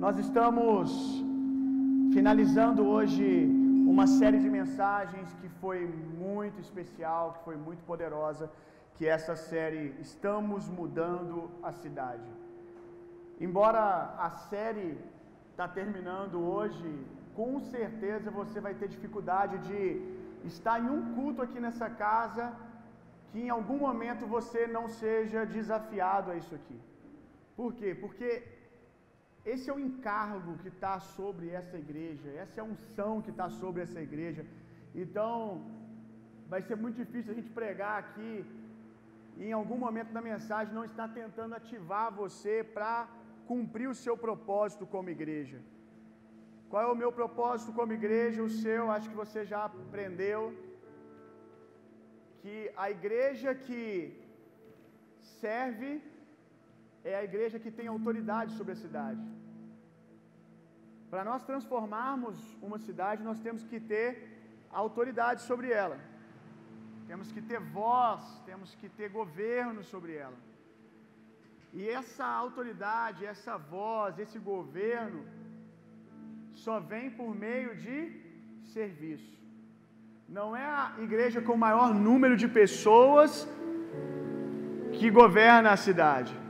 Nós estamos finalizando hoje uma série de mensagens que foi muito especial, que foi muito poderosa, que é essa série Estamos Mudando a Cidade. Embora a série está terminando hoje, com certeza você vai ter dificuldade de estar em um culto aqui nessa casa que em algum momento você não seja desafiado a isso aqui. Por quê? Porque esse é o encargo que está sobre essa igreja, essa é a unção que está sobre essa igreja. Então, vai ser muito difícil a gente pregar aqui e em algum momento da mensagem não estar tentando ativar você para cumprir o seu propósito como igreja. Qual é o meu propósito como igreja? O seu, acho que você já aprendeu. Que a igreja que serve é a igreja que tem autoridade sobre a cidade. Para nós transformarmos uma cidade, nós temos que ter autoridade sobre ela. Temos que ter voz, temos que ter governo sobre ela. E essa autoridade, essa voz, esse governo só vem por meio de serviço. Não é a igreja com o maior número de pessoas que governa a cidade.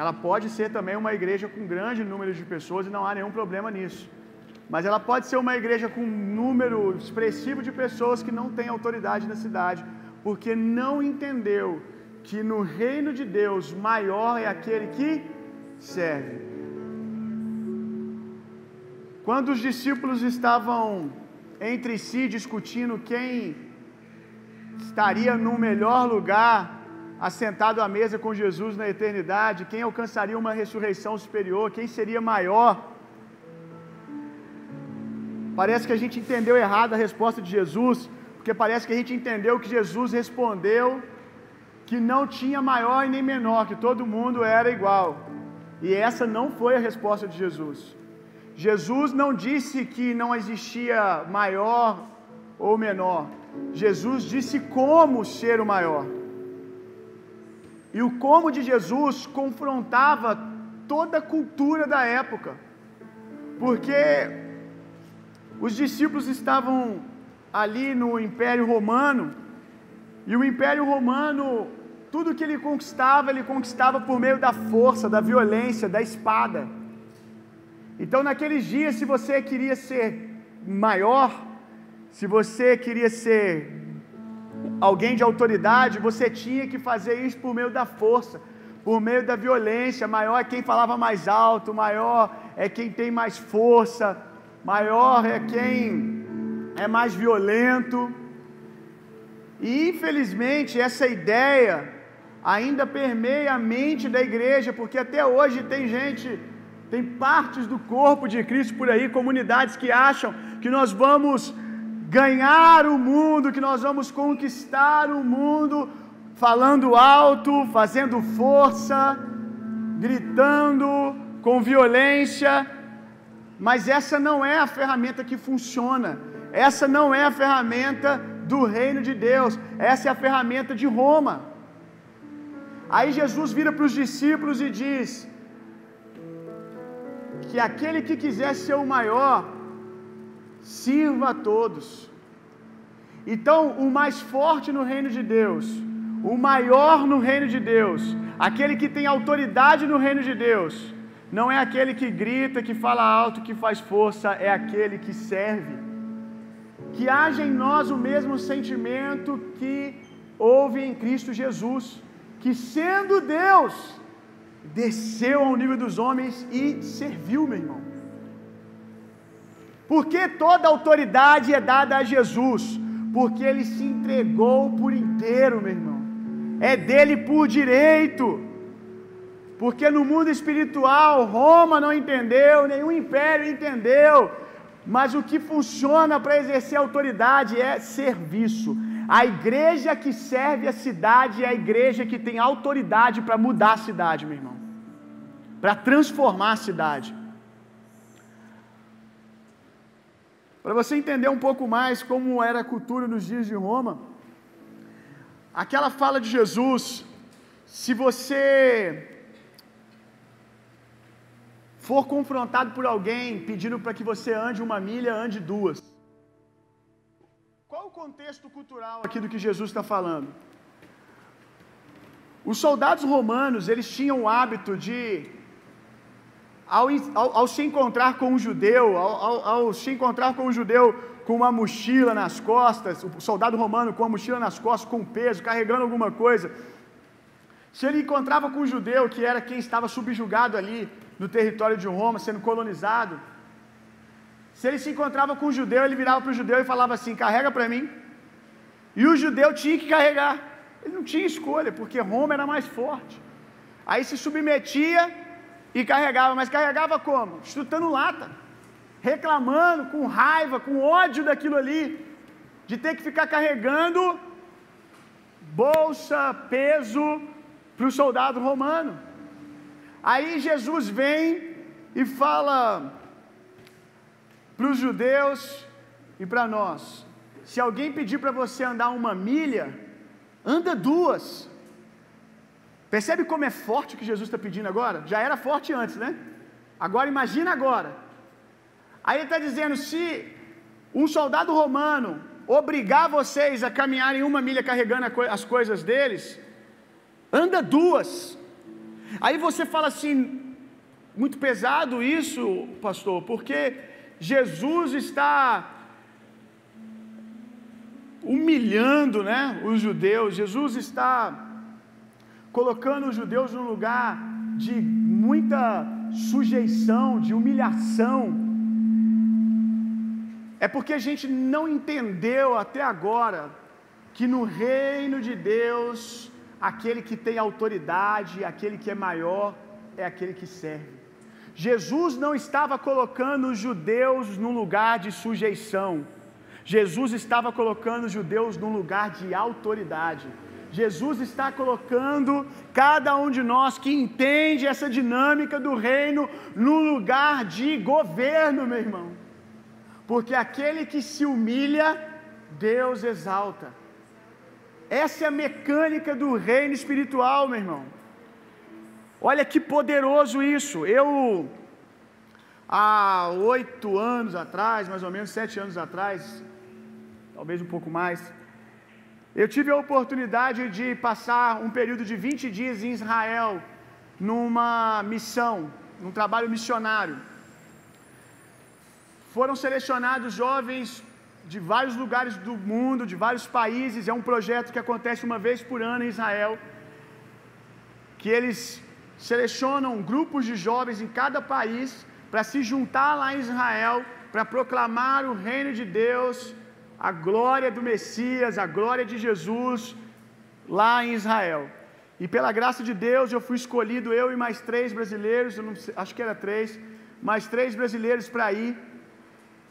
Ela pode ser também uma igreja com grande número de pessoas e não há nenhum problema nisso. Mas ela pode ser uma igreja com um número expressivo de pessoas que não tem autoridade na cidade, porque não entendeu que no reino de Deus maior é aquele que serve. Quando os discípulos estavam entre si discutindo quem estaria no melhor lugar assentado à mesa com Jesus na eternidade, quem alcançaria uma ressurreição superior, quem seria maior. Parece que a gente entendeu errado a resposta de Jesus, porque parece que a gente entendeu que Jesus respondeu que não tinha maior e nem menor, que todo mundo era igual. E essa não foi a resposta de Jesus. Jesus não disse que não existia maior ou menor. Jesus disse como ser o maior. E o como de Jesus confrontava toda a cultura da época. Porque os discípulos estavam ali no Império Romano, e o Império Romano, tudo que ele conquistava, ele conquistava por meio da força, da violência, da espada. Então, naqueles dias, se você queria ser maior, se você queria ser alguém de autoridade, você tinha que fazer isso por meio da força, por meio da violência. Maior é quem falava mais alto, maior é quem tem mais força, maior é quem é mais violento. E infelizmente essa ideia ainda permeia a mente da igreja, porque até hoje tem gente, tem partes do corpo de Cristo por aí, comunidades que acham que nós vamos ganhar o mundo, que nós vamos conquistar o mundo falando alto, fazendo força, gritando, com violência, mas essa não é a ferramenta que funciona. Essa não é a ferramenta do reino de Deus. Essa é a ferramenta de Roma. Aí Jesus vira para os discípulos e diz que aquele que quiser ser o maior, sirva a todos. Então, o mais forte no reino de Deus, o maior no reino de Deus, aquele que tem autoridade no reino de Deus, não é aquele que grita, que fala alto, que faz força, é aquele que serve. Que haja em nós o mesmo sentimento que houve em Cristo Jesus, que sendo Deus, desceu ao nível dos homens e serviu, meu irmão. Porque toda autoridade é dada a Jesus? Porque ele se entregou por inteiro, meu irmão. É dele por direito. Porque no mundo espiritual, Roma não entendeu, nenhum império entendeu. Mas o que funciona para exercer autoridade é serviço. A igreja que serve a cidade é a igreja que tem autoridade para mudar a cidade, meu irmão. Para transformar a cidade. Para você entender um pouco mais como era a cultura nos dias de Roma, aquela fala de Jesus, se você for confrontado por alguém pedindo para que você ande uma milha, ande duas. Qual o contexto cultural aqui do que Jesus está falando? Os soldados romanos, eles tinham o hábito de, ao, ao, ao se encontrar com um judeu, ao, ao, se encontrar com um judeu com uma mochila nas costas, o soldado romano com uma mochila nas costas, com peso, carregando alguma coisa, se ele encontrava com um judeu, que era quem estava subjugado ali no território de Roma, sendo colonizado, se ele se encontrava com um judeu, ele virava para o judeu e falava assim: carrega para mim. E o judeu tinha que carregar. Ele não tinha escolha, porque Roma era mais forte. Aí se submetia e carregava, mas carregava como? Chutando lata, reclamando, com raiva, com ódio daquilo ali, de ter que ficar carregando bolsa, peso para o soldado romano. Aí Jesus vem e fala para os judeus e para nós: se alguém pedir para você andar uma milha, anda duas. Percebe como é forte o que Jesus está pedindo agora? Já era forte antes, né? Agora imagina agora. Aí ele está dizendo: se um soldado romano obrigar vocês a caminharem uma milha carregando as coisas deles, anda duas. Aí você fala assim, muito pesado isso, pastor, porque Jesus está humilhando, né, os judeus. Jesus está colocando os judeus num lugar de muita sujeição, de humilhação. É porque a gente não entendeu até agora que no reino de Deus, aquele que tem autoridade, aquele que é maior, é aquele que serve. Jesus não estava colocando os judeus num lugar de sujeição. Jesus estava colocando os judeus num lugar de autoridade. Jesus está colocando cada um de nós que entende essa dinâmica do reino num lugar de governo, meu irmão. Porque aquele que se humilha, Deus exalta. Essa é a mecânica do reino espiritual, meu irmão. Olha que poderoso isso. Eu, há oito anos atrás, mais ou menos sete anos atrás, talvez um pouco mais, eu tive a oportunidade de passar um período de 20 dias em Israel, numa missão, num trabalho missionário. Foram selecionados jovens de vários lugares do mundo, de vários países. É um projeto que acontece uma vez por ano em Israel, que eles selecionam grupos de jovens em cada país para se juntar lá em Israel para proclamar o reino de Deus, a glória do Messias, a glória de Jesus lá em Israel. E pela graça de Deus eu fui escolhido, eu e mais três brasileiros, sei, acho que era três, mais três brasileiros para ir.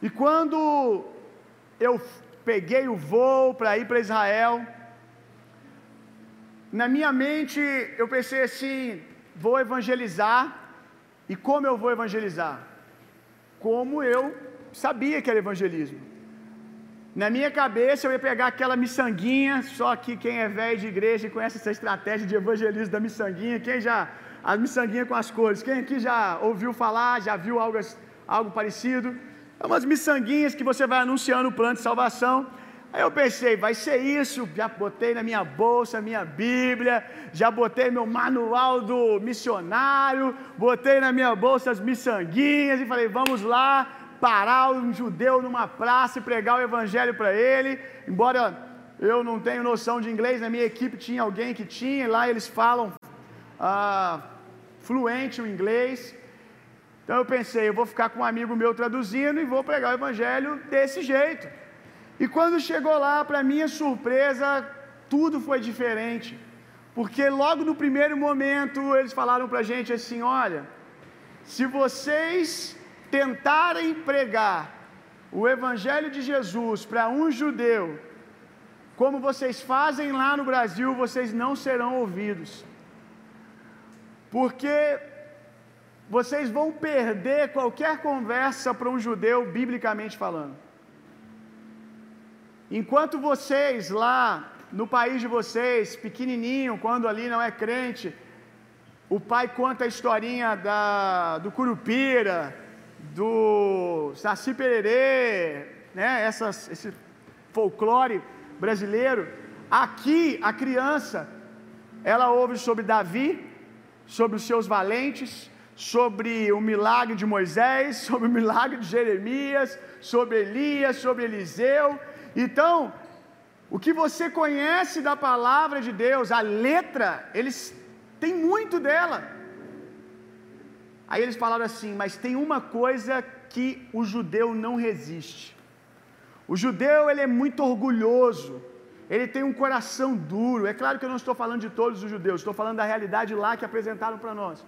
E quando eu peguei o voo para ir para Israel, na minha mente eu pensei assim: vou evangelizar. E como eu vou evangelizar? Como eu sabia que era evangelismo. Na minha cabeça eu ia pegar aquela miçanguinha, só que quem é velho de igreja conhece essa estratégia de evangelismo da miçanguinha, quem já, a miçanguinha com as cores, quem aqui já ouviu falar, já viu algo, algo parecido? É umas miçanguinhas que você vai anunciando o plano de salvação. Aí eu pensei, vai ser isso. Já botei na minha bolsa minha Bíblia, já botei meu manual do missionário, botei na minha bolsa as miçanguinhas e falei, vamos lá parar um judeu numa praça e pregar o evangelho para ele. Embora eu não tenha noção de inglês, na minha equipe tinha alguém que tinha, lá eles falam ah, fluente o inglês. Então eu pensei, eu vou ficar com um amigo meu traduzindo e vou pregar o evangelho desse jeito. E quando chegou lá, para minha surpresa, tudo foi diferente. Porque logo no primeiro momento eles falaram para a gente assim: olha, se vocês tentarem pregar o Evangelho de Jesus para um judeu, como vocês fazem lá no Brasil, vocês não serão ouvidos. Porque vocês vão perder qualquer conversa para um judeu, biblicamente falando. Enquanto vocês lá no país de vocês, pequenininho, quando ali não é crente, o pai conta a historinha da, do Curupira, do Saci Pererê, né? Essas, esse folclore brasileiro. Aqui a criança ela ouve sobre Davi, sobre os seus valentes, sobre o milagre de Moisés, sobre o milagre de Jeremias, sobre Elias, sobre Eliseu. Então, o que você conhece da palavra de Deus, a letra, eles têm muito dela. Aí eles falaram assim: mas tem uma coisa que o judeu não resiste. O judeu ele é muito orgulhoso, ele tem um coração duro. É claro que eu não estou falando de todos os judeus, estou falando da realidade lá que apresentaram para nós.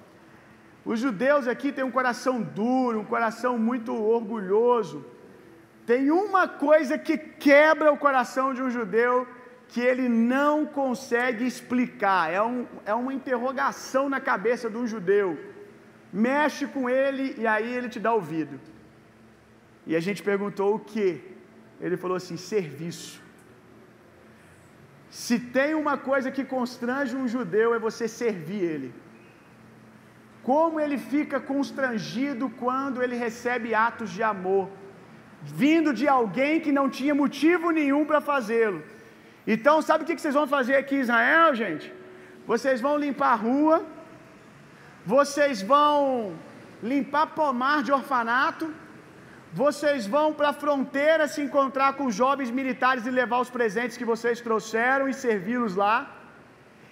Os judeus aqui têm um coração duro, um coração muito orgulhoso. Tem uma coisa que quebra o coração de um judeu que ele não consegue explicar, é, um, é uma interrogação na cabeça de um judeu. Mexe com ele e aí ele te dá ouvido. E a gente perguntou o que? Ele falou assim: serviço. Se tem uma coisa que constrange um judeu é você servir ele. Como ele fica constrangido quando ele recebe atos de amor, vindo de alguém que não tinha motivo nenhum para fazê-lo. Então, sabe o que vocês vão fazer aqui em Israel, gente? Vocês vão limpar a rua, vocês vão limpar pomar de orfanato, vocês vão para a fronteira se encontrar com jovens militares e levar os presentes que vocês trouxeram e servi-los lá.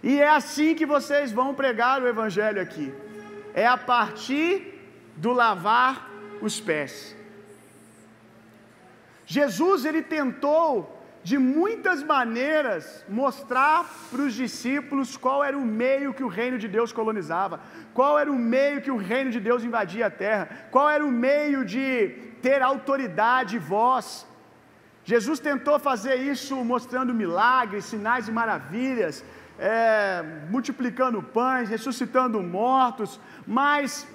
E é assim que vocês vão pregar o evangelho aqui. É a partir do lavar os pés. Jesus ele tentou de muitas maneiras mostrar para os discípulos qual era o meio que o reino de Deus colonizava, qual era o meio que o reino de Deus invadia a terra, qual era o meio de ter autoridade e voz. Jesus tentou fazer isso mostrando milagres, sinais e maravilhas, é, multiplicando pães, ressuscitando mortos, mas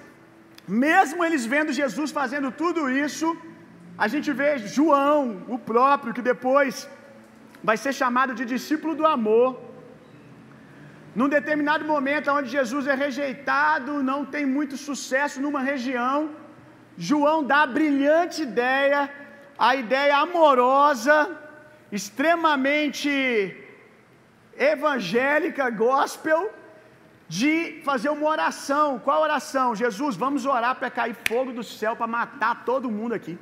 mesmo eles vendo Jesus fazendo tudo isso, a gente vê João, o próprio, que depois vai ser chamado de discípulo do amor. Num determinado momento, onde Jesus é rejeitado, não tem muito sucesso numa região, João dá a brilhante ideia, a ideia amorosa, extremamente evangélica, gospel, de fazer uma oração. Qual oração? Jesus, vamos orar para cair fogo do céu para matar todo mundo aqui.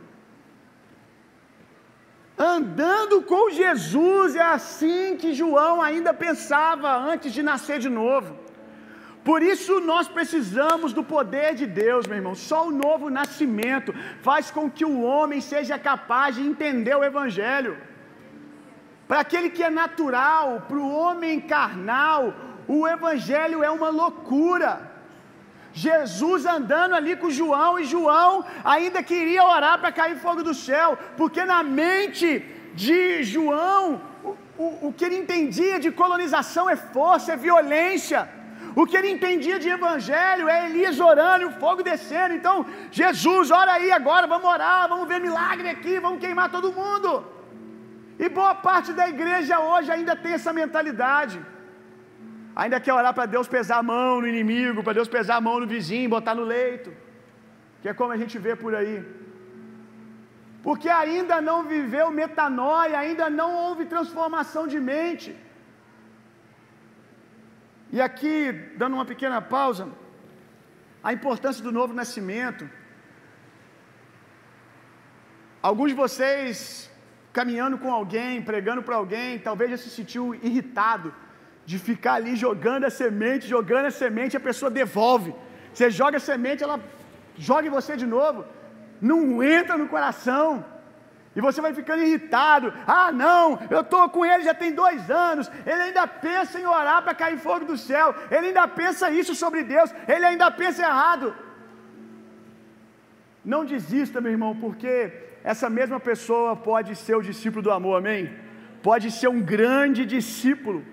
Andando com Jesus, é assim que João ainda pensava antes de nascer de novo. Por isso nós precisamos do poder de Deus, meu irmão. Só o novo nascimento faz com que o homem seja capaz de entender o Evangelho. Para aquele que é natural, para o homem carnal, o Evangelho é uma loucura. Jesus andando ali com João, e João ainda queria orar para cair fogo do céu, porque na mente de João, o, o, o que ele entendia de colonização é força, é violência. O que ele entendia de evangelho é Elias orando e o fogo descendo. Então, Jesus, ora aí agora, vamos orar, vamos ver milagre aqui, vamos queimar todo mundo. E boa parte da igreja hoje ainda tem essa mentalidade. Ainda quer orar para Deus pesar a mão no inimigo, para Deus pesar a mão no vizinho, botar no leito. Que é como a gente vê por aí. Porque ainda não viveu metanoia, ainda não houve transformação de mente. E aqui, dando uma pequena pausa, a importância do novo nascimento. Alguns de vocês, caminhando com alguém, pregando para alguém, talvez já se sentiu irritado de ficar ali jogando a semente, jogando a semente, a pessoa devolve. Você joga a semente, ela joga em você de novo. Não entra no coração. E você vai ficando irritado. Ah, não, eu estou com ele já tem dois anos. Ele ainda pensa em orar para cair fogo do céu. Ele ainda pensa isso sobre Deus. Ele ainda pensa errado. Não desista, meu irmão, porque essa mesma pessoa pode ser o discípulo do amor, amém? Pode ser um grande discípulo.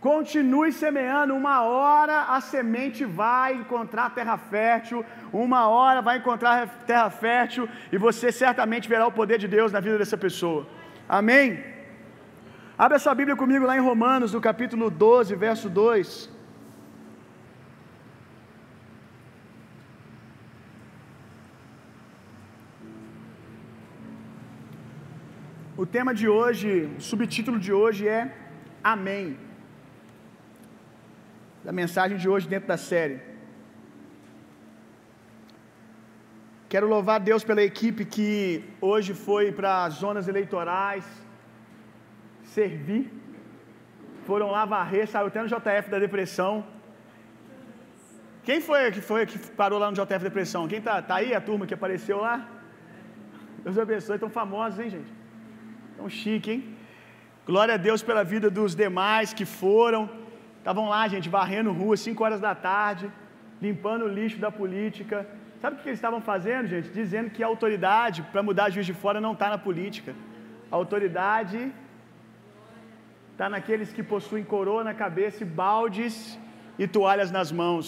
Continue semeando, uma hora a semente vai encontrar terra fértil, uma hora vai encontrar terra fértil e você certamente verá o poder de Deus na vida dessa pessoa. Amém? Abre essa Bíblia comigo lá em Romanos, no capítulo 12, verso 2. O tema de hoje, o subtítulo de hoje é Amém. Da mensagem de hoje dentro da série. Quero louvar Deus pela equipe que hoje foi para as zonas eleitorais servir. Foram lá varrer, saiu até no JF da depressão. Quem foi que foi que parou lá no JF depressão? Quem tá, tá aí a turma que apareceu lá? Deus abençoe, tão famosos, hein, gente? Tão chique, hein? Glória a Deus pela vida dos demais que foram. Estavam lá, gente, varrendo rua, 5 horas da tarde, limpando o lixo da política. Sabe o que eles estavam fazendo, gente? Dizendo que a autoridade para mudar juiz de fora não está na política. A autoridade está naqueles que possuem coroa na cabeça e baldes e toalhas nas mãos.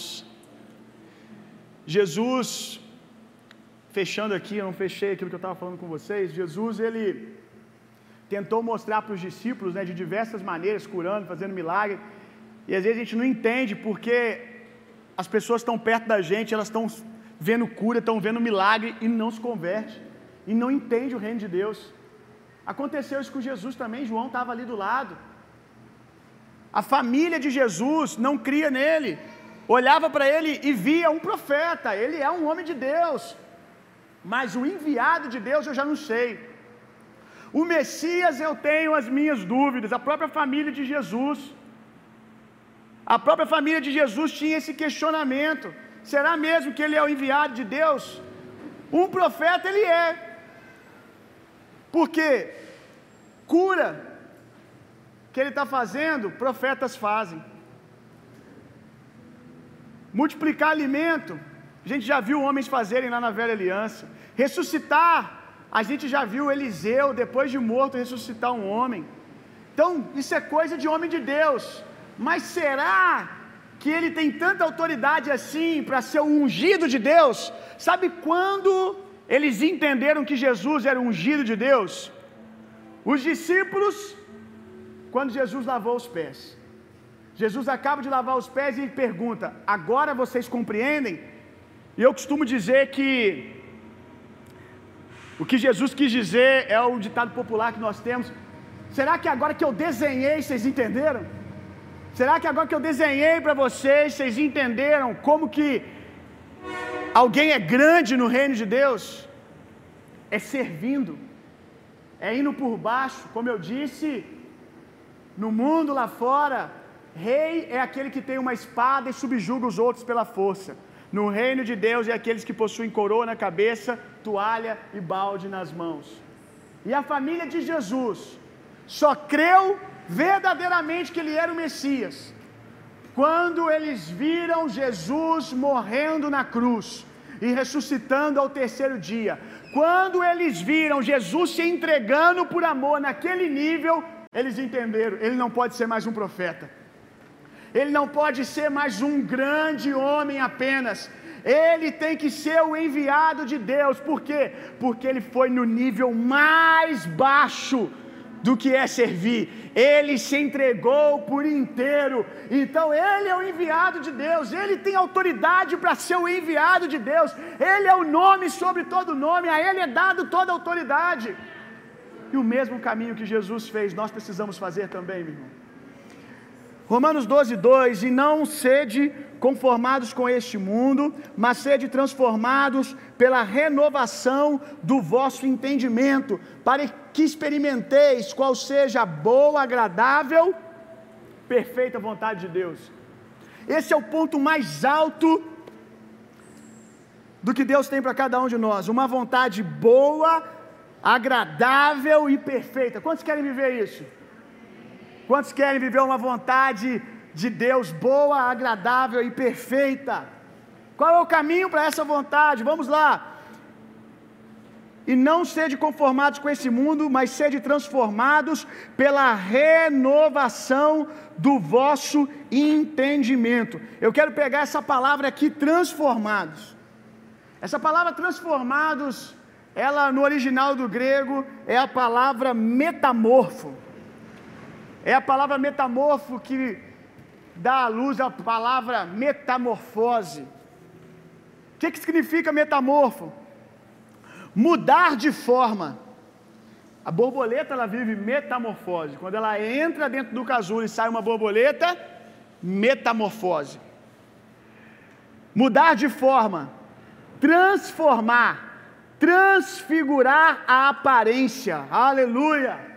Jesus, fechando aqui, eu não fechei aquilo que eu estava falando com vocês. Jesus, ele tentou mostrar para os discípulos, né, de diversas maneiras, curando, fazendo milagre. E às vezes a gente não entende porque as pessoas estão perto da gente, elas estão vendo cura, estão vendo milagre e não se converte e não entende o reino de Deus. Aconteceu isso com Jesus também, João estava ali do lado. A família de Jesus não cria nele, olhava para ele e via um profeta, ele é um homem de Deus, mas o enviado de Deus eu já não sei. O Messias eu tenho as minhas dúvidas, a própria família de Jesus. A própria família de Jesus tinha esse questionamento: será mesmo que ele é o enviado de Deus? Um profeta ele é. Porque cura que ele está fazendo, profetas fazem. Multiplicar alimento, a gente já viu homens fazerem lá na velha aliança. Ressuscitar, a gente já viu Eliseu, depois de morto, ressuscitar um homem. Então, isso é coisa de homem de Deus. Mas será que ele tem tanta autoridade assim para ser o ungido de Deus? Sabe quando eles entenderam que Jesus era ungido de Deus? Os discípulos, quando Jesus lavou os pés. Jesus acaba de lavar os pés e pergunta: Agora vocês compreendem? E eu costumo dizer que o que Jesus quis dizer é o ditado popular que nós temos. Será que agora que eu desenhei, vocês entenderam? Será que agora que eu desenhei para vocês, vocês entenderam como que alguém é grande no reino de Deus? É servindo, é indo por baixo, como eu disse, no mundo lá fora, rei é aquele que tem uma espada e subjuga os outros pela força. No reino de Deus é aqueles que possuem coroa na cabeça, toalha e balde nas mãos. E a família de Jesus só creu verdadeiramente que ele era o Messias quando eles viram Jesus morrendo na cruz e ressuscitando ao terceiro dia. Quando eles viram Jesus se entregando por amor naquele nível, eles entenderam, ele não pode ser mais um profeta. Ele não pode ser mais um grande homem apenas. Ele tem que ser o enviado de Deus. Por quê? Porque ele foi no nível mais baixo do que é servir. Ele se entregou por inteiro. Então ele é o enviado de Deus. Ele tem autoridade para ser o enviado de Deus. Ele é o nome sobre todo nome. A ele é dado toda a autoridade. E o mesmo caminho que Jesus fez, nós precisamos fazer também, meu irmão. Romanos 12, 2: E não sede conformados com este mundo, mas sede transformados pela renovação do vosso entendimento, para que experimenteis qual seja a boa, agradável, perfeita vontade de Deus. Esse é o ponto mais alto do que Deus tem para cada um de nós, uma vontade boa, agradável e perfeita. Quantos querem viver isso? Quantos querem viver uma vontade de Deus boa, agradável e perfeita? Qual é o caminho para essa vontade? Vamos lá. E não sede conformados com esse mundo, mas sede transformados pela renovação do vosso entendimento. Eu quero pegar essa palavra aqui, transformados. Essa palavra transformados, ela no original do grego é a palavra metamorfo. É a palavra metamorfo que dá à luz a palavra metamorfose. O que, que significa metamorfo? Mudar de forma, A borboleta ela vive metamorfose. Quando ela entra dentro do casulo e sai uma borboleta, metamorfose. Mudar de forma, transformar, transfigurar a aparência. Aleluia!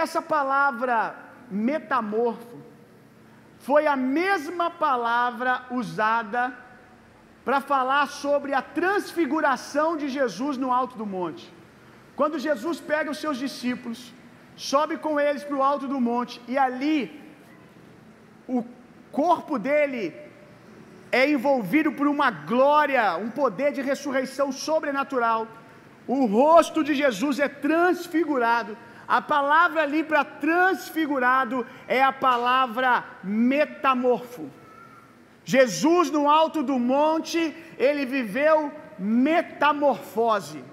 Essa palavra metamorfo foi a mesma palavra usada para falar sobre a transfiguração de Jesus no alto do monte. Quando Jesus pega os seus discípulos, sobe com eles para o alto do monte e ali o corpo dele é envolvido por uma glória, um poder de ressurreição sobrenatural. O rosto de Jesus é transfigurado. A palavra ali para transfigurado é a palavra metamorfo. Jesus no alto do monte, ele viveu metamorfose.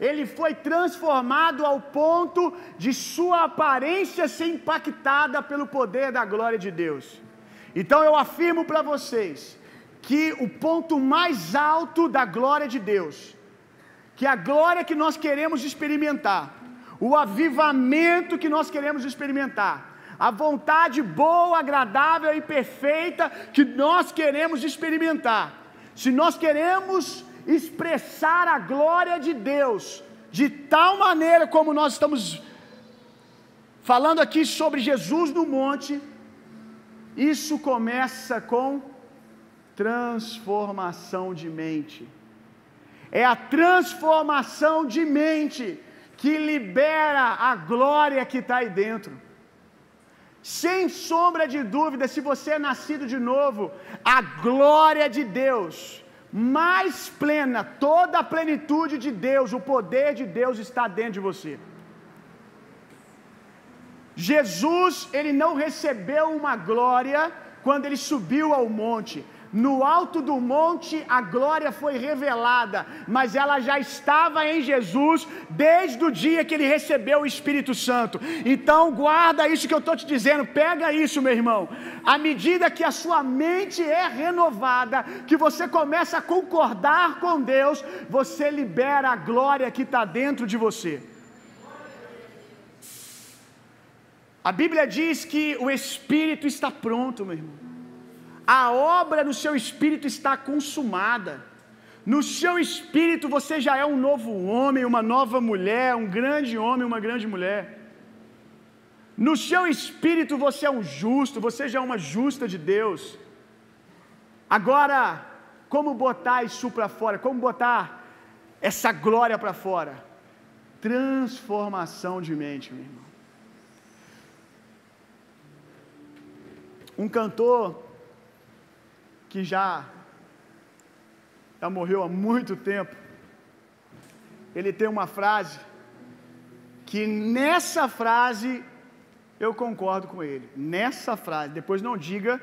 Ele foi transformado ao ponto de sua aparência ser impactada pelo poder da glória de Deus. Então eu afirmo para vocês que o ponto mais alto da glória de Deus, que a glória que nós queremos experimentar, o avivamento que nós queremos experimentar, a vontade boa, agradável e perfeita que nós queremos experimentar. Se nós queremos expressar a glória de Deus de tal maneira como nós estamos falando aqui sobre Jesus no monte, isso começa com transformação de mente. É a transformação de mente que libera a glória que está aí dentro. Sem sombra de dúvida, se você é nascido de novo, a glória de Deus, mais plena, toda a plenitude de Deus, o poder de Deus está dentro de você. Jesus, ele não recebeu uma glória quando ele subiu ao monte. No alto do monte a glória foi revelada, mas ela já estava em Jesus desde o dia que ele recebeu o Espírito Santo. Então guarda isso que eu estou te dizendo, pega isso, meu irmão. À medida que a sua mente é renovada, que você começa a concordar com Deus, você libera a glória que está dentro de você. A Bíblia diz que o Espírito está pronto, meu irmão. A obra no seu espírito está consumada. No seu espírito você já é um novo homem, uma nova mulher, um grande homem, uma grande mulher. No seu espírito você é um justo, você já é uma justa de Deus. Agora, como botar isso para fora? Como botar essa glória para fora? Transformação de mente, meu irmão. Um cantor que já já morreu há muito tempo. Ele tem uma frase que nessa frase eu concordo com ele. Nessa frase, depois não diga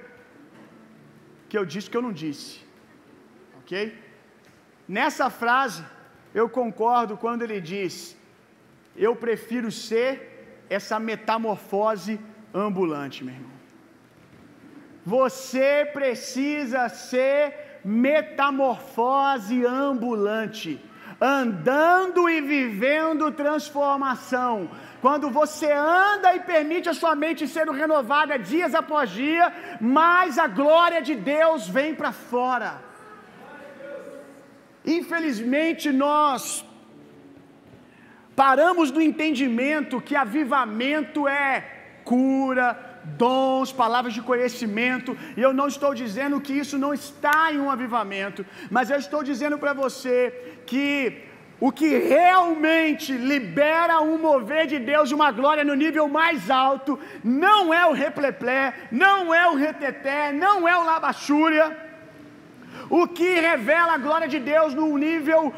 que eu disse que eu não disse. OK? Nessa frase eu concordo quando ele diz: Eu prefiro ser essa metamorfose ambulante, meu irmão. Você precisa ser metamorfose ambulante, andando e vivendo transformação. Quando você anda e permite a sua mente sendo renovada dias após dia, mais a glória de Deus vem para fora. Infelizmente nós paramos no entendimento que avivamento é cura, dons, palavras de conhecimento, e eu não estou dizendo que isso não está em um avivamento, mas eu estou dizendo para você que o que realmente libera um mover de Deus, uma glória no nível mais alto, não é o repleplé, não é o reteté, não é o labachúria. O que revela a glória de Deus no nível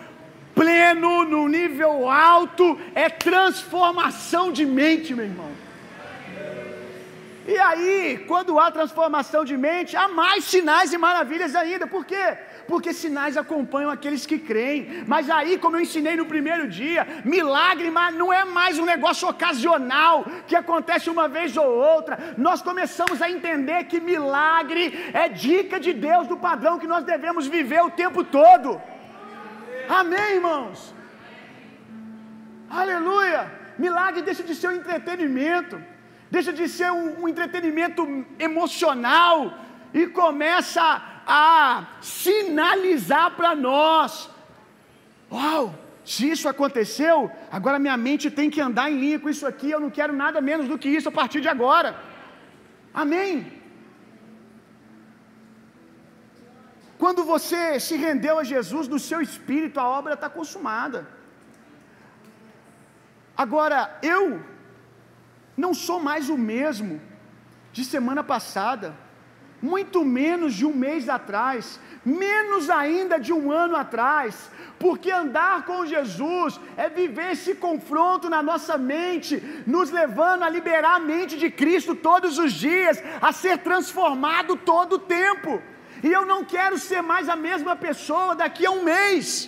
pleno, no nível alto, é transformação de mente, meu irmão. E aí, quando há transformação de mente, há mais sinais e maravilhas ainda. Por quê? Porque sinais acompanham aqueles que creem. Mas aí, como eu ensinei no primeiro dia, milagre não é mais um negócio ocasional que acontece uma vez ou outra. Nós começamos a entender que milagre é dica de Deus do padrão que nós devemos viver o tempo todo. Amém, irmãos? Aleluia! Milagre deixa de ser um entretenimento, deixa de ser um, um entretenimento emocional e começa a sinalizar para nós: Uau! Se isso aconteceu, agora minha mente tem que andar em linha com isso aqui. Eu não quero nada menos do que isso a partir de agora. Amém. Quando você se rendeu a Jesus no seu espírito, a obra está consumada. Agora, eu não sou mais o mesmo de semana passada, muito menos de um mês atrás, menos ainda de um ano atrás, porque andar com Jesus é viver esse confronto na nossa mente, nos levando a liberar a mente de Cristo todos os dias, a ser transformado todo o tempo. E eu não quero ser mais a mesma pessoa daqui a um mês.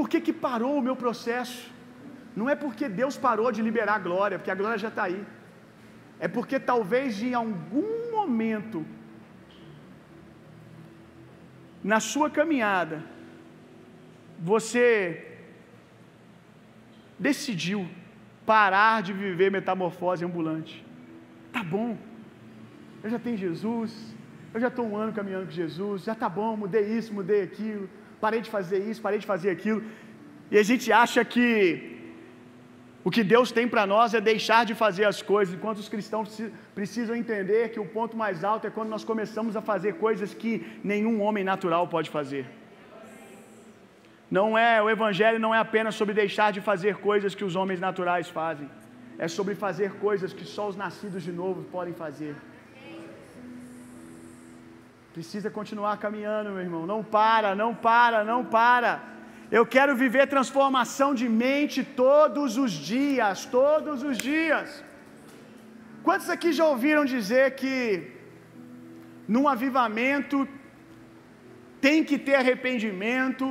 Por que, que parou o meu processo? Não é porque Deus parou de liberar a glória, porque a glória já está aí. É porque talvez em algum momento, na sua caminhada, você decidiu parar de viver metamorfose ambulante. Tá bom, eu já tenho Jesus, eu já estou um ano caminhando com Jesus, já tá bom, mudei isso, mudei aquilo, parei de fazer isso, parei de fazer aquilo. E a gente acha que o que Deus tem para nós é deixar de fazer as coisas, enquanto os cristãos precisam entender que o ponto mais alto é quando nós começamos a fazer coisas que nenhum homem natural pode fazer. Não é, o evangelho não é apenas sobre deixar de fazer coisas que os homens naturais fazem. É sobre fazer coisas que só os nascidos de novo podem fazer. Precisa continuar caminhando, meu irmão. Não para, não para, não para. Eu quero viver transformação de mente todos os dias, todos os dias. Quantos aqui já ouviram dizer que num avivamento tem que ter arrependimento,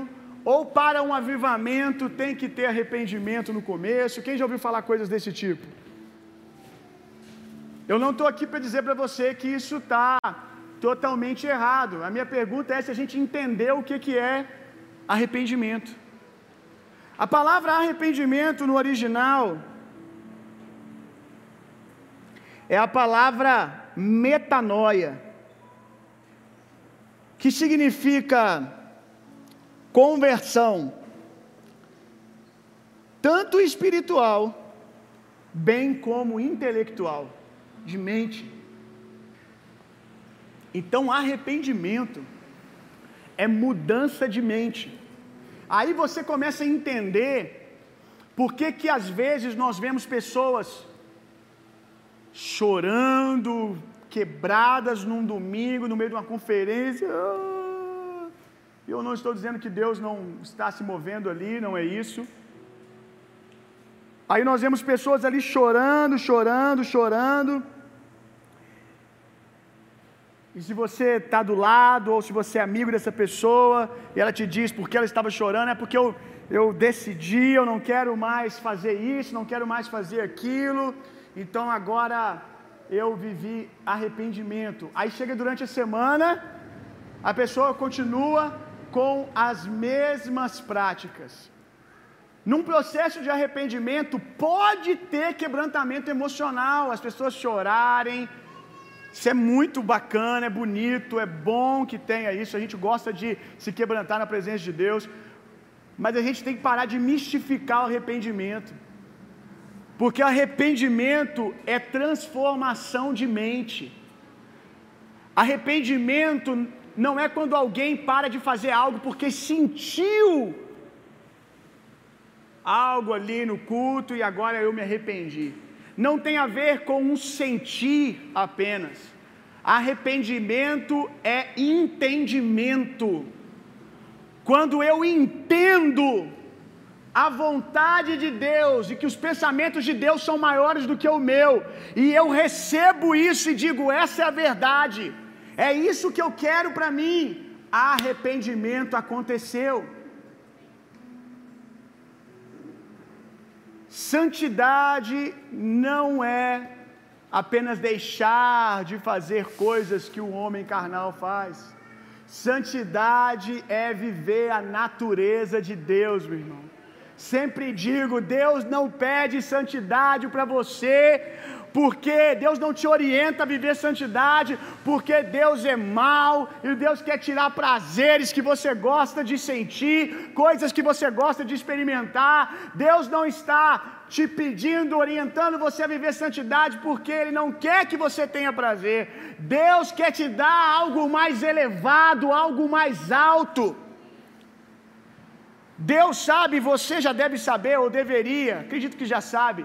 ou para um avivamento tem que ter arrependimento no começo? Quem já ouviu falar coisas desse tipo? Eu não estou aqui para dizer para você que isso está totalmente errado. A minha pergunta é se a gente entendeu o que, que é arrependimento. A palavra arrependimento no original é a palavra metanoia, que significa conversão, tanto espiritual, bem como intelectual, de mente. Então, arrependimento é mudança de mente. Aí você começa a entender por que que às vezes nós vemos pessoas chorando, quebradas num domingo, no meio de uma conferência. Ah, eu não estou dizendo que Deus não está se movendo ali, não é isso. Aí nós vemos pessoas ali chorando, chorando, chorando. E se você está do lado, ou se você é amigo dessa pessoa, e ela te diz porque ela estava chorando, é porque eu, eu decidi, eu não quero mais fazer isso, não quero mais fazer aquilo, então agora eu vivi arrependimento. Aí chega durante a semana, a pessoa continua com as mesmas práticas. Num processo de arrependimento, pode ter quebrantamento emocional, as pessoas chorarem, isso é muito bacana, é bonito, é bom que tenha isso. A gente gosta de se quebrantar na presença de Deus. Mas a gente tem que parar de mistificar o arrependimento. Porque arrependimento é transformação de mente. Arrependimento não é quando alguém para de fazer algo porque sentiu algo ali no culto e agora eu me arrependi não tem a ver com um sentir apenas. Arrependimento é entendimento. Quando eu entendo a vontade de Deus e que os pensamentos de Deus são maiores do que o meu, e eu recebo isso e digo: essa é a verdade, é isso que eu quero para mim. Arrependimento aconteceu. Santidade não é apenas deixar de fazer coisas que o homem carnal faz. Santidade é viver a natureza de Deus, meu irmão. Sempre digo, Deus não pede santidade para você, porque Deus não te orienta a viver santidade, porque Deus é mau e Deus quer tirar prazeres que você gosta de sentir, coisas que você gosta de experimentar. Deus não está te pedindo, orientando você a viver santidade, porque Ele não quer que você tenha prazer. Deus quer te dar algo mais elevado, algo mais alto. Deus sabe, você já deve saber, ou deveria, acredito que já sabe,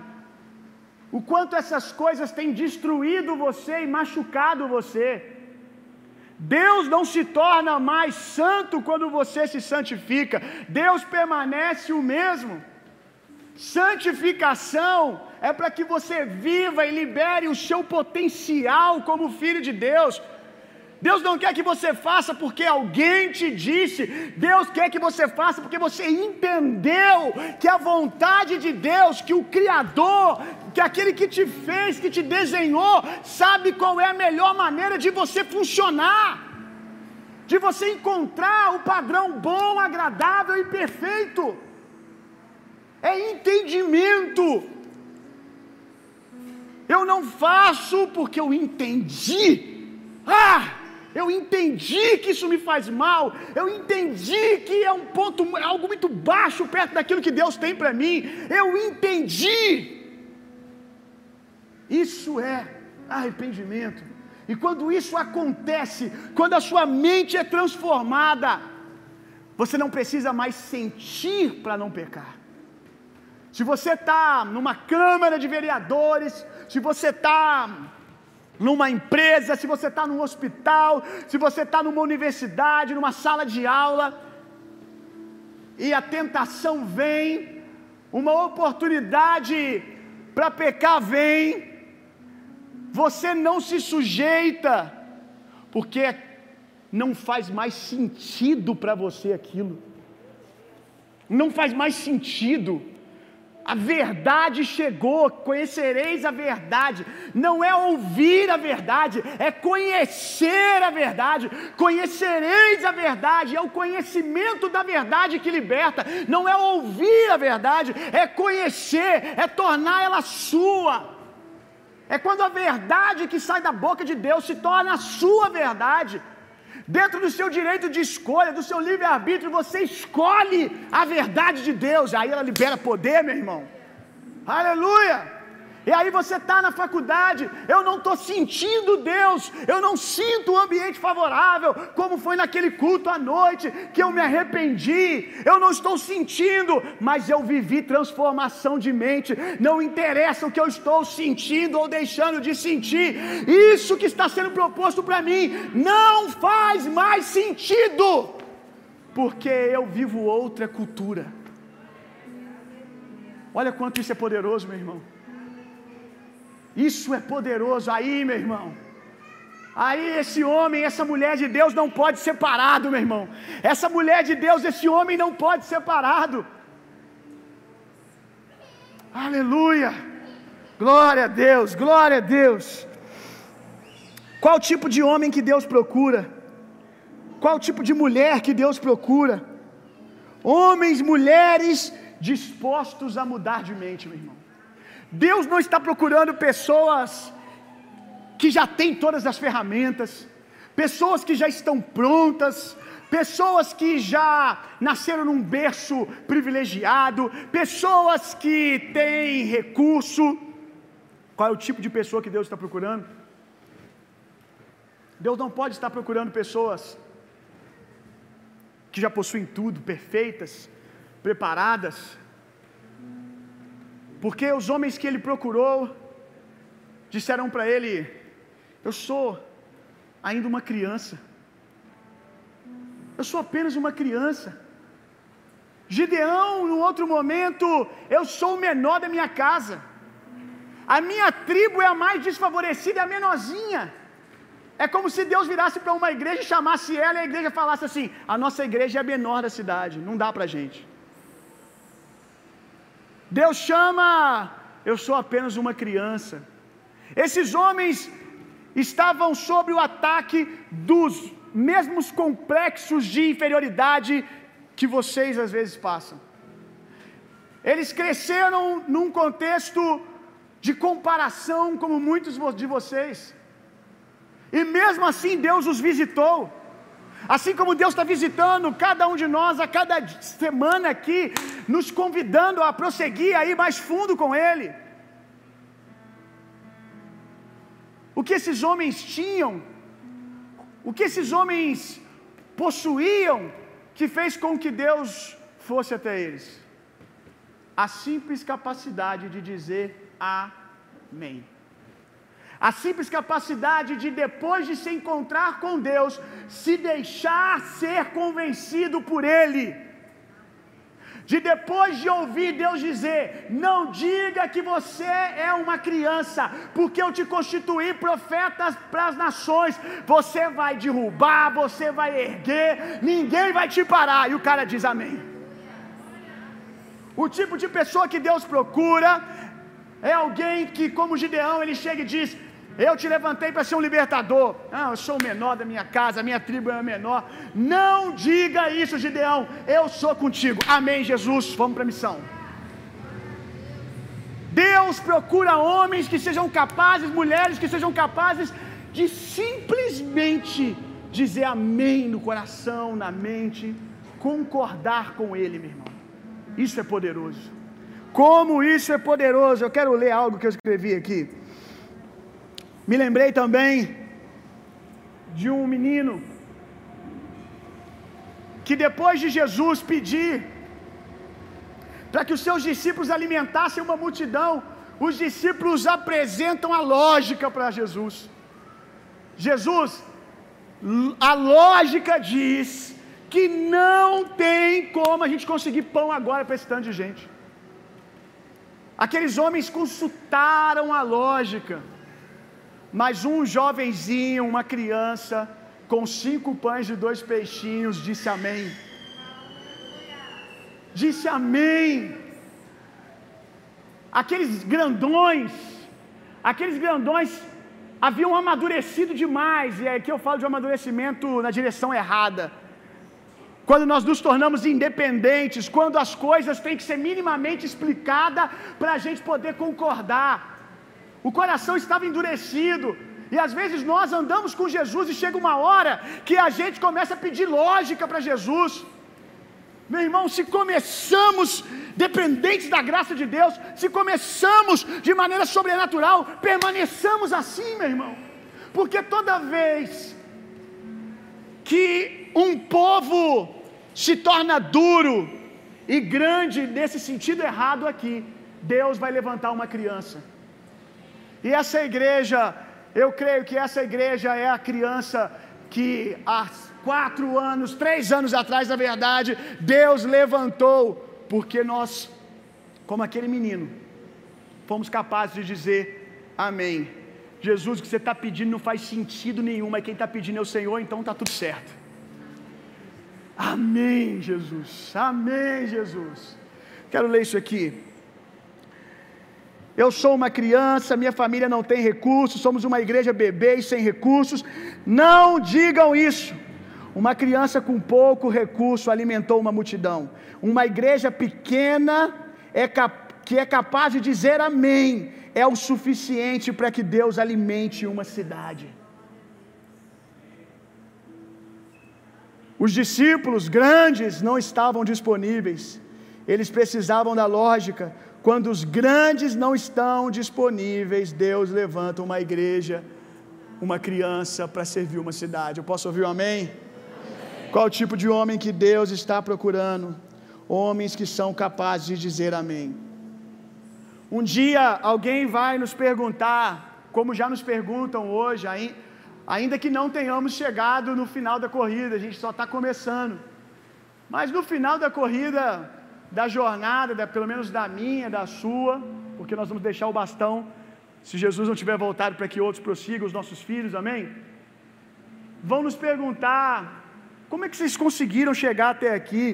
o quanto essas coisas têm destruído você e machucado você. Deus não se torna mais santo quando você se santifica, Deus permanece o mesmo. Santificação é para que você viva e libere o seu potencial como filho de Deus. Deus não quer que você faça porque alguém te disse. Deus quer que você faça porque você entendeu que a vontade de Deus, que o Criador, que aquele que te fez, que te desenhou, sabe qual é a melhor maneira de você funcionar, de você encontrar o padrão bom, agradável e perfeito. É entendimento. Eu não faço porque eu entendi. Ah! Eu entendi que isso me faz mal. Eu entendi que é um ponto, algo muito baixo perto daquilo que Deus tem para mim. Eu entendi. Isso é arrependimento. E quando isso acontece, quando a sua mente é transformada, você não precisa mais sentir para não pecar. Se você está numa câmara de vereadores, se você está numa empresa, se você está num hospital, se você está numa universidade, numa sala de aula, e a tentação vem, uma oportunidade para pecar vem, você não se sujeita, porque não faz mais sentido para você aquilo, não faz mais sentido. A verdade chegou, conhecereis a verdade. Não é ouvir a verdade, é conhecer a verdade. Conhecereis a verdade, é o conhecimento da verdade que liberta. Não é ouvir a verdade, é conhecer, é tornar ela sua. É quando a verdade que sai da boca de Deus se torna a sua verdade. Dentro do seu direito de escolha, do seu livre-arbítrio, você escolhe a verdade de Deus. Aí ela libera poder, meu irmão. Aleluia! E aí você está na faculdade, eu não estou sentindo Deus, eu não sinto o ambiente favorável, como foi naquele culto à noite, que eu me arrependi, eu não estou sentindo, mas eu vivi transformação de mente, não interessa o que eu estou sentindo ou deixando de sentir, isso que está sendo proposto para mim não faz mais sentido, porque eu vivo outra cultura. Olha quanto isso é poderoso, meu irmão. Isso é poderoso aí, meu irmão. Aí esse homem, essa mulher de Deus não pode ser parado, meu irmão. Essa mulher de Deus, esse homem não pode ser parado. Aleluia. Glória a Deus, glória a Deus. Qual tipo de homem que Deus procura? Qual tipo de mulher que Deus procura? Homens, mulheres dispostos a mudar de mente, meu irmão. Deus não está procurando pessoas que já têm todas as ferramentas, pessoas que já estão prontas, pessoas que já nasceram num berço privilegiado, pessoas que têm recurso. Qual é o tipo de pessoa que Deus está procurando? Deus não pode estar procurando pessoas que já possuem tudo, perfeitas, preparadas, porque os homens que ele procurou disseram para ele: Eu sou ainda uma criança. Eu sou apenas uma criança. Gideão, no outro momento, eu sou o menor da minha casa. A minha tribo é a mais desfavorecida, é a menorzinha. É como se Deus virasse para uma igreja e chamasse ela e a igreja falasse assim: a nossa igreja é a menor da cidade, não dá para gente. Deus chama, eu sou apenas uma criança. Esses homens estavam sob o ataque dos mesmos complexos de inferioridade que vocês às vezes passam. Eles cresceram num contexto de comparação, como muitos de vocês. E mesmo assim Deus os visitou. Assim como Deus está visitando cada um de nós a cada semana aqui, nos convidando a prosseguir aí mais fundo com Ele. O que esses homens tinham, o que esses homens possuíam, que fez com que Deus fosse até eles? A simples capacidade de dizer Amém. A simples capacidade de, depois de se encontrar com Deus, se deixar ser convencido por Ele. De depois de ouvir Deus dizer: Não diga que você é uma criança, porque eu te constituí profeta para as nações. Você vai derrubar, você vai erguer, ninguém vai te parar. E o cara diz amém. O tipo de pessoa que Deus procura é alguém que, como Gideão, ele chega e diz: Eu te levantei para ser um libertador. Não, eu sou o menor da minha casa, a minha tribo é a menor. Não diga isso, Gideão. Eu sou contigo. Amém, Jesus. Vamos para a missão. Deus procura homens que sejam capazes, mulheres que sejam capazes de simplesmente dizer amém no coração, na mente, concordar com Ele, meu irmão. Isso é poderoso. Como isso é poderoso. Eu quero ler algo que eu escrevi aqui. Me lembrei também de um menino que depois de Jesus pedir para que os seus discípulos alimentassem uma multidão, os discípulos apresentam a lógica para Jesus. Jesus, a lógica diz que não tem como a gente conseguir pão agora para esse tanto de gente. Aqueles homens consultaram a lógica, mas um jovenzinho, uma criança, com cinco pães e dois peixinhos, disse amém. Disse amém. Aqueles grandões, aqueles grandões haviam amadurecido demais, e é aqui eu falo de um amadurecimento na direção errada quando nós nos tornamos independentes, quando as coisas têm que ser minimamente explicadas para a gente poder concordar. O coração estava endurecido, e às vezes nós andamos com Jesus e chega uma hora que a gente começa a pedir lógica para Jesus. Meu irmão, se começamos dependentes da graça de Deus, se começamos de maneira sobrenatural, permaneçamos assim, meu irmão, porque toda vez que um povo se torna duro e grande nesse sentido errado aqui, Deus vai levantar uma criança. E essa igreja, eu creio que essa igreja é a criança que há quatro anos, três anos atrás, na verdade, Deus levantou, porque nós, como aquele menino, fomos capazes de dizer amém. Jesus, o que você está pedindo não faz sentido nenhum, mas quem está pedindo é o Senhor, então está tudo certo. Amém, Jesus. Amém, Jesus. Quero ler isso aqui. Eu sou uma criança, minha família não tem recursos, somos uma igreja bebê e sem recursos. Não digam isso. Uma criança com pouco recurso alimentou uma multidão. Uma igreja pequena é que é capaz de dizer amém é o suficiente para que Deus alimente uma cidade. Os discípulos grandes não estavam disponíveis, eles precisavam da lógica. Quando os grandes não estão disponíveis, Deus levanta uma igreja, uma criança para servir uma cidade. Eu posso ouvir um amém? amém? Qual o tipo de homem que Deus está procurando? Homens que são capazes de dizer amém. Um dia alguém vai nos perguntar, como já nos perguntam hoje, ainda que não tenhamos chegado no final da corrida, a gente só está começando. Mas no final da corrida, da jornada, da, pelo menos da minha, da sua, porque nós vamos deixar o bastão, se Jesus não tiver voltado para que outros prossigam, os nossos filhos, amém? Vão nos perguntar: como é que vocês conseguiram chegar até aqui?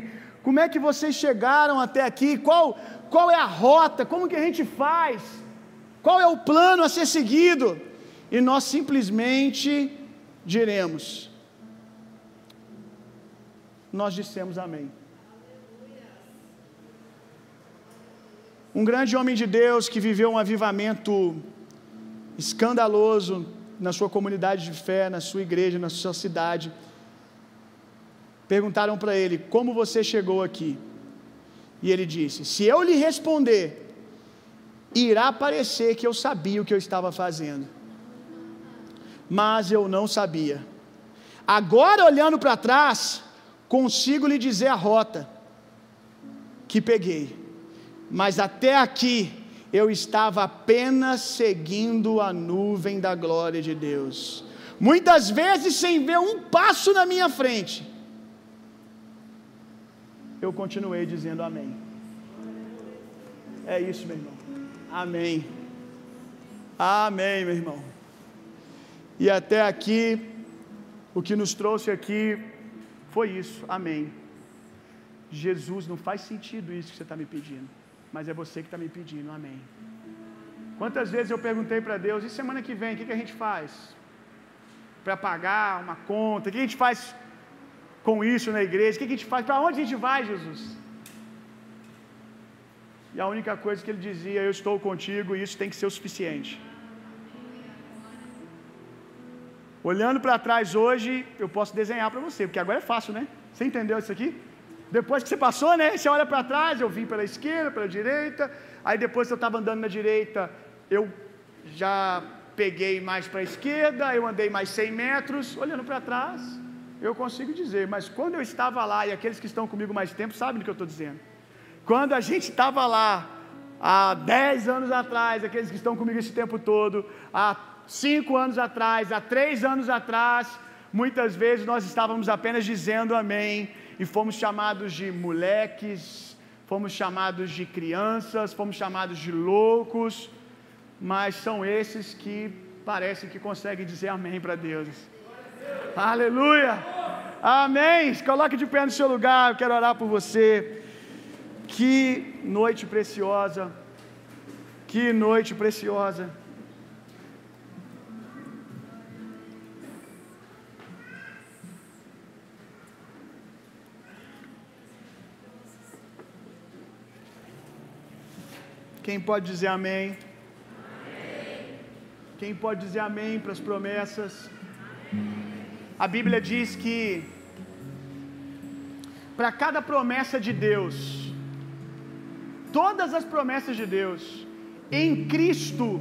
Como é que vocês chegaram até aqui? Qual, qual é a rota? Como que a gente faz? Qual é o plano a ser seguido? E nós simplesmente diremos: nós dissemos amém. Um grande homem de Deus que viveu um avivamento escandaloso na sua comunidade de fé, na sua igreja, na sua cidade. Perguntaram para ele: Como você chegou aqui? E ele disse: Se eu lhe responder, irá parecer que eu sabia o que eu estava fazendo. Mas eu não sabia. Agora, olhando para trás, consigo lhe dizer a rota que peguei. Mas até aqui eu estava apenas seguindo a nuvem da glória de Deus. Muitas vezes sem ver um passo na minha frente. Eu continuei dizendo amém. É isso, meu irmão. Amém. Amém, meu irmão. E até aqui, o que nos trouxe aqui foi isso. Amém. Jesus, não faz sentido isso que você está me pedindo, mas é você que está me pedindo. Amém. Quantas vezes eu perguntei para Deus, e semana que vem, o que, que a gente faz? Para pagar uma conta, o que a gente faz com isso na igreja? O que a gente faz? Para onde a gente vai, Jesus? E a única coisa que ele dizia, eu estou contigo e isso tem que ser o suficiente. Olhando para trás hoje, eu posso desenhar para você, porque agora é fácil, né? Você entendeu isso aqui? Depois que você passou, né? Você olha para trás, eu vim pela esquerda, pela direita. Aí depois que eu estava andando na direita, eu já peguei mais para a esquerda, eu andei mais 100 metros. Olhando para trás, eu consigo dizer. Mas quando eu estava lá, e aqueles que estão comigo mais tempo sabem do que eu estou dizendo. Quando a gente estava lá, há 10 anos atrás, aqueles que estão comigo esse tempo todo, há 5 anos atrás, há 3 anos atrás, muitas vezes nós estávamos apenas dizendo amém e fomos chamados de moleques, fomos chamados de crianças, fomos chamados de loucos, mas são esses que parecem que conseguem dizer amém para Deus. Aleluia! Amém! Coloque de pé no seu lugar, eu quero orar por você. Que noite preciosa, que noite preciosa. Quem pode dizer amém? amém? Quem pode dizer amém para as promessas? Amém. A Bíblia diz que para cada promessa de Deus, todas as promessas de Deus, em Cristo,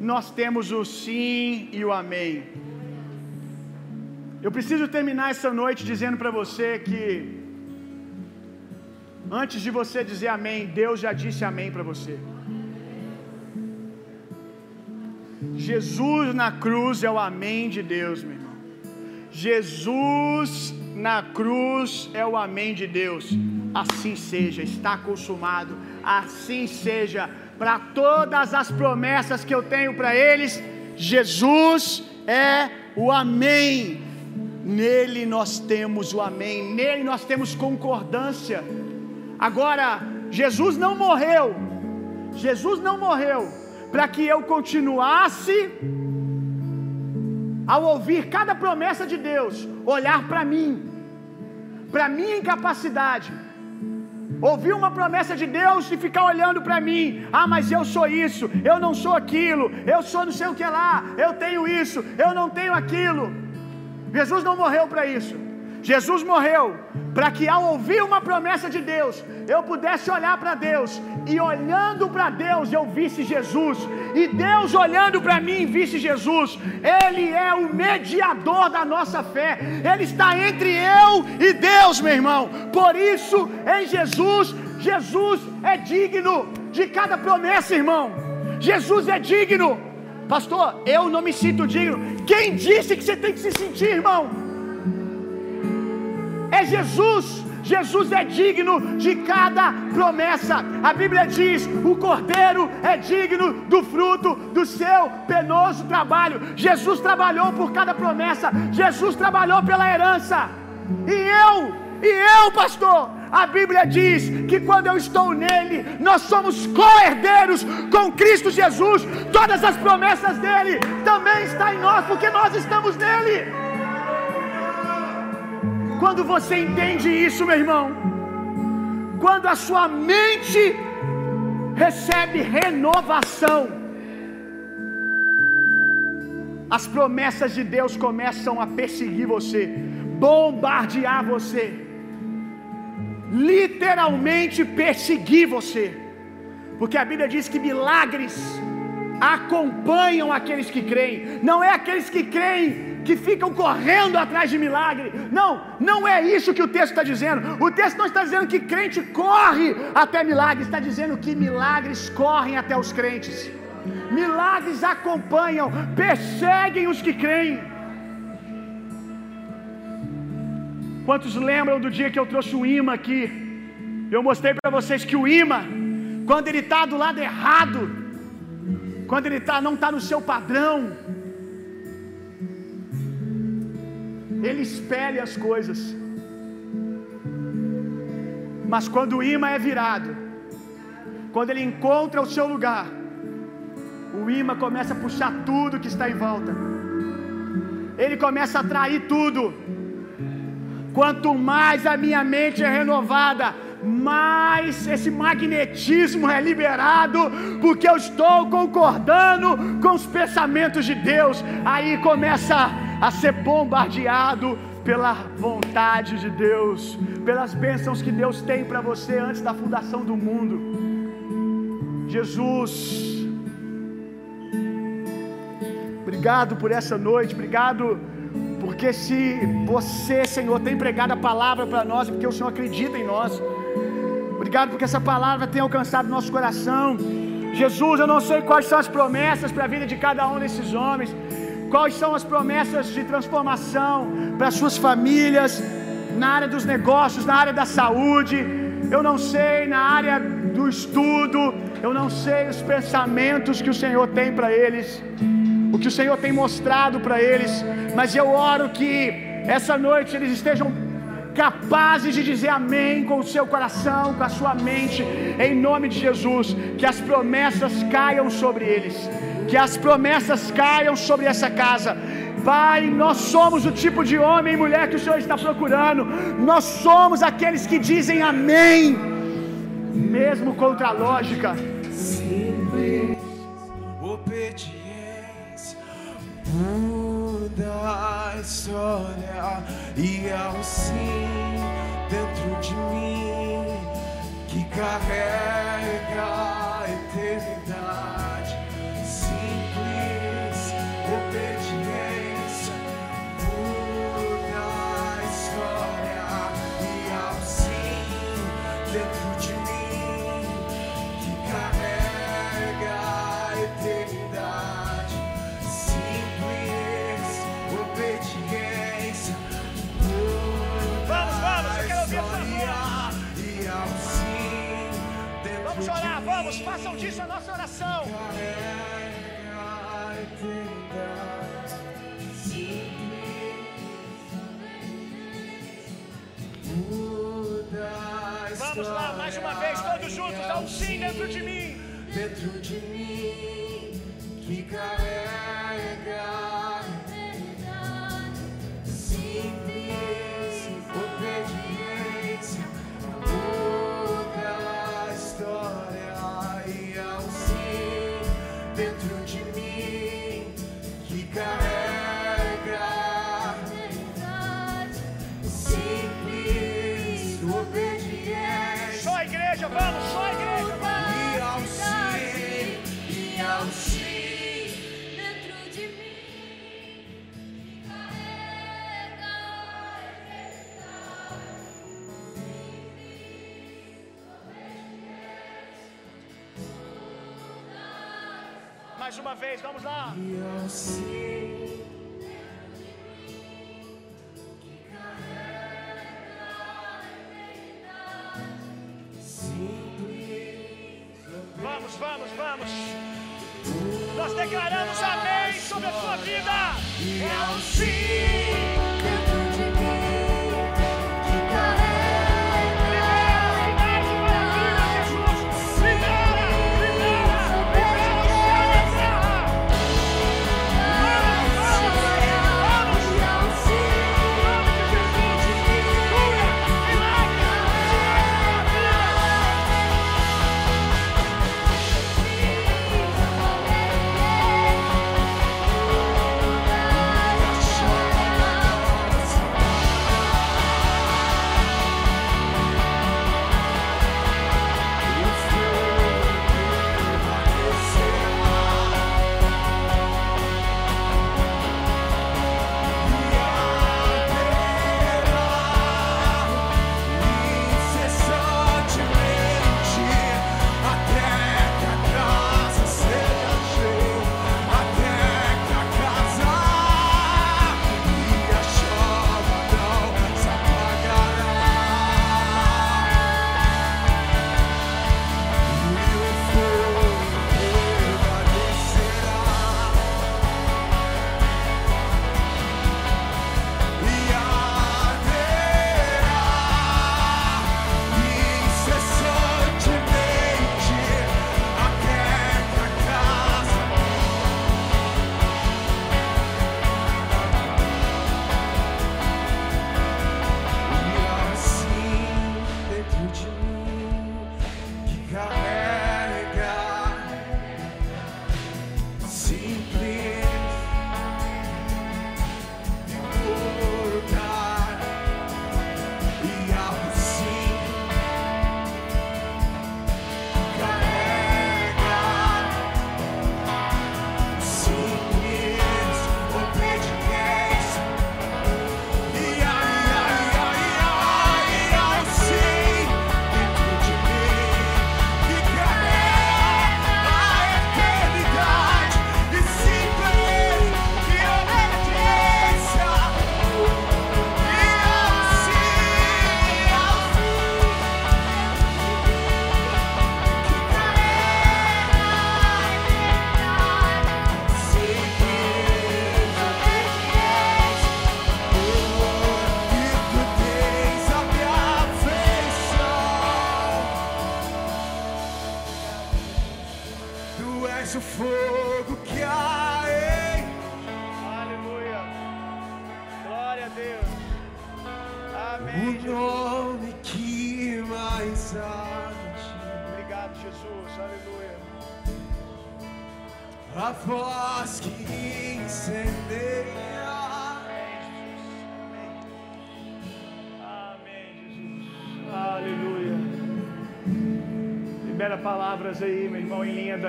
nós temos o sim e o amém. Eu preciso terminar essa noite dizendo para você que, antes de você dizer amém, Deus já disse amém para você. Jesus na cruz é o amém de Deus, meu irmão. Jesus na cruz é o amém de Deus. Assim seja, está consumado. Assim seja. Para todas as promessas que eu tenho para eles, Jesus é o amém. Nele nós temos o amém, nele nós temos concordância. Agora, Jesus não morreu, Jesus não morreu para que eu continuasse, ao ouvir cada promessa de Deus, olhar para mim, para minha incapacidade, ouvir uma promessa de Deus e ficar olhando para mim, ah, mas eu sou isso, eu não sou aquilo, eu sou não sei o que lá, eu tenho isso, eu não tenho aquilo. Jesus não morreu para isso. Jesus morreu para que ao ouvir uma promessa de Deus, eu pudesse olhar para Deus e olhando para Deus eu visse Jesus, e Deus olhando para mim visse Jesus. Ele é o mediador da nossa fé. Ele está entre eu e Deus, meu irmão. Por isso, em Jesus, Jesus é digno de cada promessa, irmão. Jesus é digno. Pastor, eu não me sinto digno. Quem disse que você tem que se sentir, irmão? É Jesus. Jesus é digno de cada promessa. A Bíblia diz: o cordeiro é digno do fruto do seu penoso trabalho. Jesus trabalhou por cada promessa, Jesus trabalhou pela herança. E eu, e eu, pastor, a Bíblia diz que quando eu estou nele, nós somos co-herdeiros com Cristo Jesus. Todas as promessas dele também estão em nós, porque nós estamos nele. Quando você entende isso, meu irmão, quando a sua mente recebe renovação, as promessas de Deus começam a perseguir você, bombardear você, literalmente perseguir você, porque a Bíblia diz que milagres acompanham aqueles que creem, não é aqueles que creem que ficam correndo atrás de milagre. Não, não é isso que o texto está dizendo. O texto não está dizendo que crente corre até milagre, está dizendo que milagres correm até os crentes. Milagres acompanham, perseguem os que creem. Quantos lembram do dia que eu trouxe o imã aqui? Eu mostrei para vocês que o imã, quando ele está do lado errado, quando ele tá, não está no seu padrão, ele espelha as coisas. Mas quando o imã é virado, quando ele encontra o seu lugar, o imã começa a puxar tudo que está em volta. Ele começa a atrair tudo. Quanto mais a minha mente é renovada, mais esse magnetismo é liberado, porque eu estou concordando com os pensamentos de Deus. Aí começa a ser bombardeado pela vontade de Deus, pelas bênçãos que Deus tem para você antes da fundação do mundo. Jesus, obrigado por essa noite, obrigado porque se você, Senhor, tem pregado a palavra para nós, é porque o Senhor acredita em nós. Obrigado porque essa palavra tem alcançado nosso coração. Jesus, eu não sei quais são as promessas para a vida de cada um desses homens. Quais são as promessas de transformação para suas famílias, na área dos negócios, na área da saúde. Eu não sei na área do estudo. Eu não sei os pensamentos que o Senhor tem para eles o que o Senhor tem mostrado para eles, mas eu oro que essa noite eles estejam capazes de dizer amém com o seu coração, com a sua mente, em nome de Jesus, que as promessas caiam sobre eles, que as promessas caiam sobre essa casa. Pai, nós somos o tipo de homem e mulher que o Senhor está procurando, nós somos aqueles que dizem amém, mesmo contra a lógica. Simples. Obediência muda a história e ao sim dentro de mim que carrega a eternidade. Disso a nossa oração. Vamos lá, mais uma vez, todos juntos, dá um sim dentro de mim. dentro de mim que uma vez, vamos lá.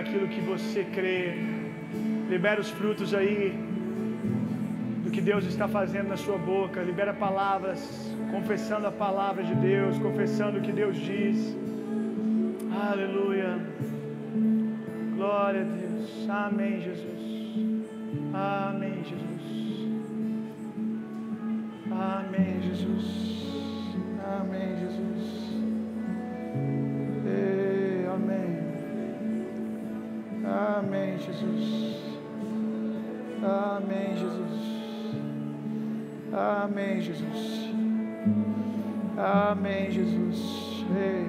Daquilo que você crê. Libera os frutos aí do que Deus está fazendo na sua boca. Libera palavras, confessando a palavra de Deus, confessando o que Deus diz. Aleluia. Glória a Deus. Amém, Jesus. Amém, Jesus. Amém, Jesus. Amém, Jesus. Amém, Jesus. Ei.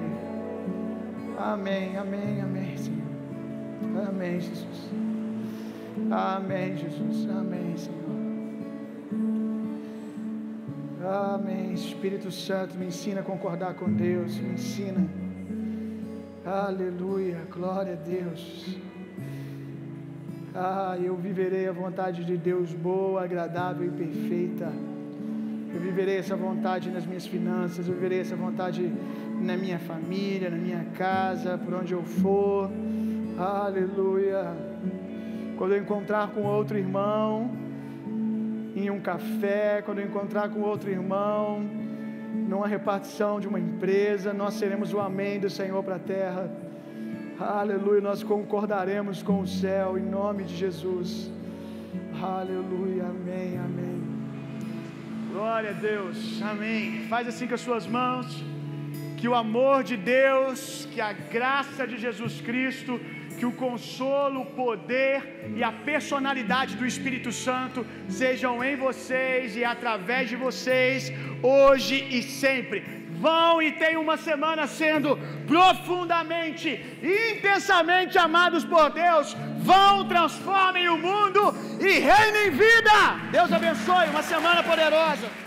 Amém, amém, amém, Senhor. Amém, Jesus. Amém, Jesus. Amém, Senhor. Amém. Espírito Santo, me ensina a concordar com Deus. Me ensina. Aleluia. Glória a Deus. Ah, eu viverei a vontade de Deus boa, agradável e perfeita. Eu viverei essa vontade nas minhas finanças, eu viverei essa vontade na minha família, na minha casa, por onde eu for. Aleluia. Quando eu encontrar com outro irmão, em um café, quando eu encontrar com outro irmão, numa repartição de uma empresa, nós seremos o amém do Senhor para a terra. Aleluia, nós concordaremos com o céu em nome de Jesus. Aleluia, amém, amém. Glória a Deus, amém. Faz assim com as suas mãos. Que o amor de Deus, que a graça de Jesus Cristo, que o consolo, o poder e a personalidade do Espírito Santo sejam em vocês e através de vocês, hoje e sempre. Vão e tenham uma semana sendo profundamente, intensamente amados por Deus. Vão, transformem o mundo e reinem vida. Deus abençoe. Uma semana poderosa.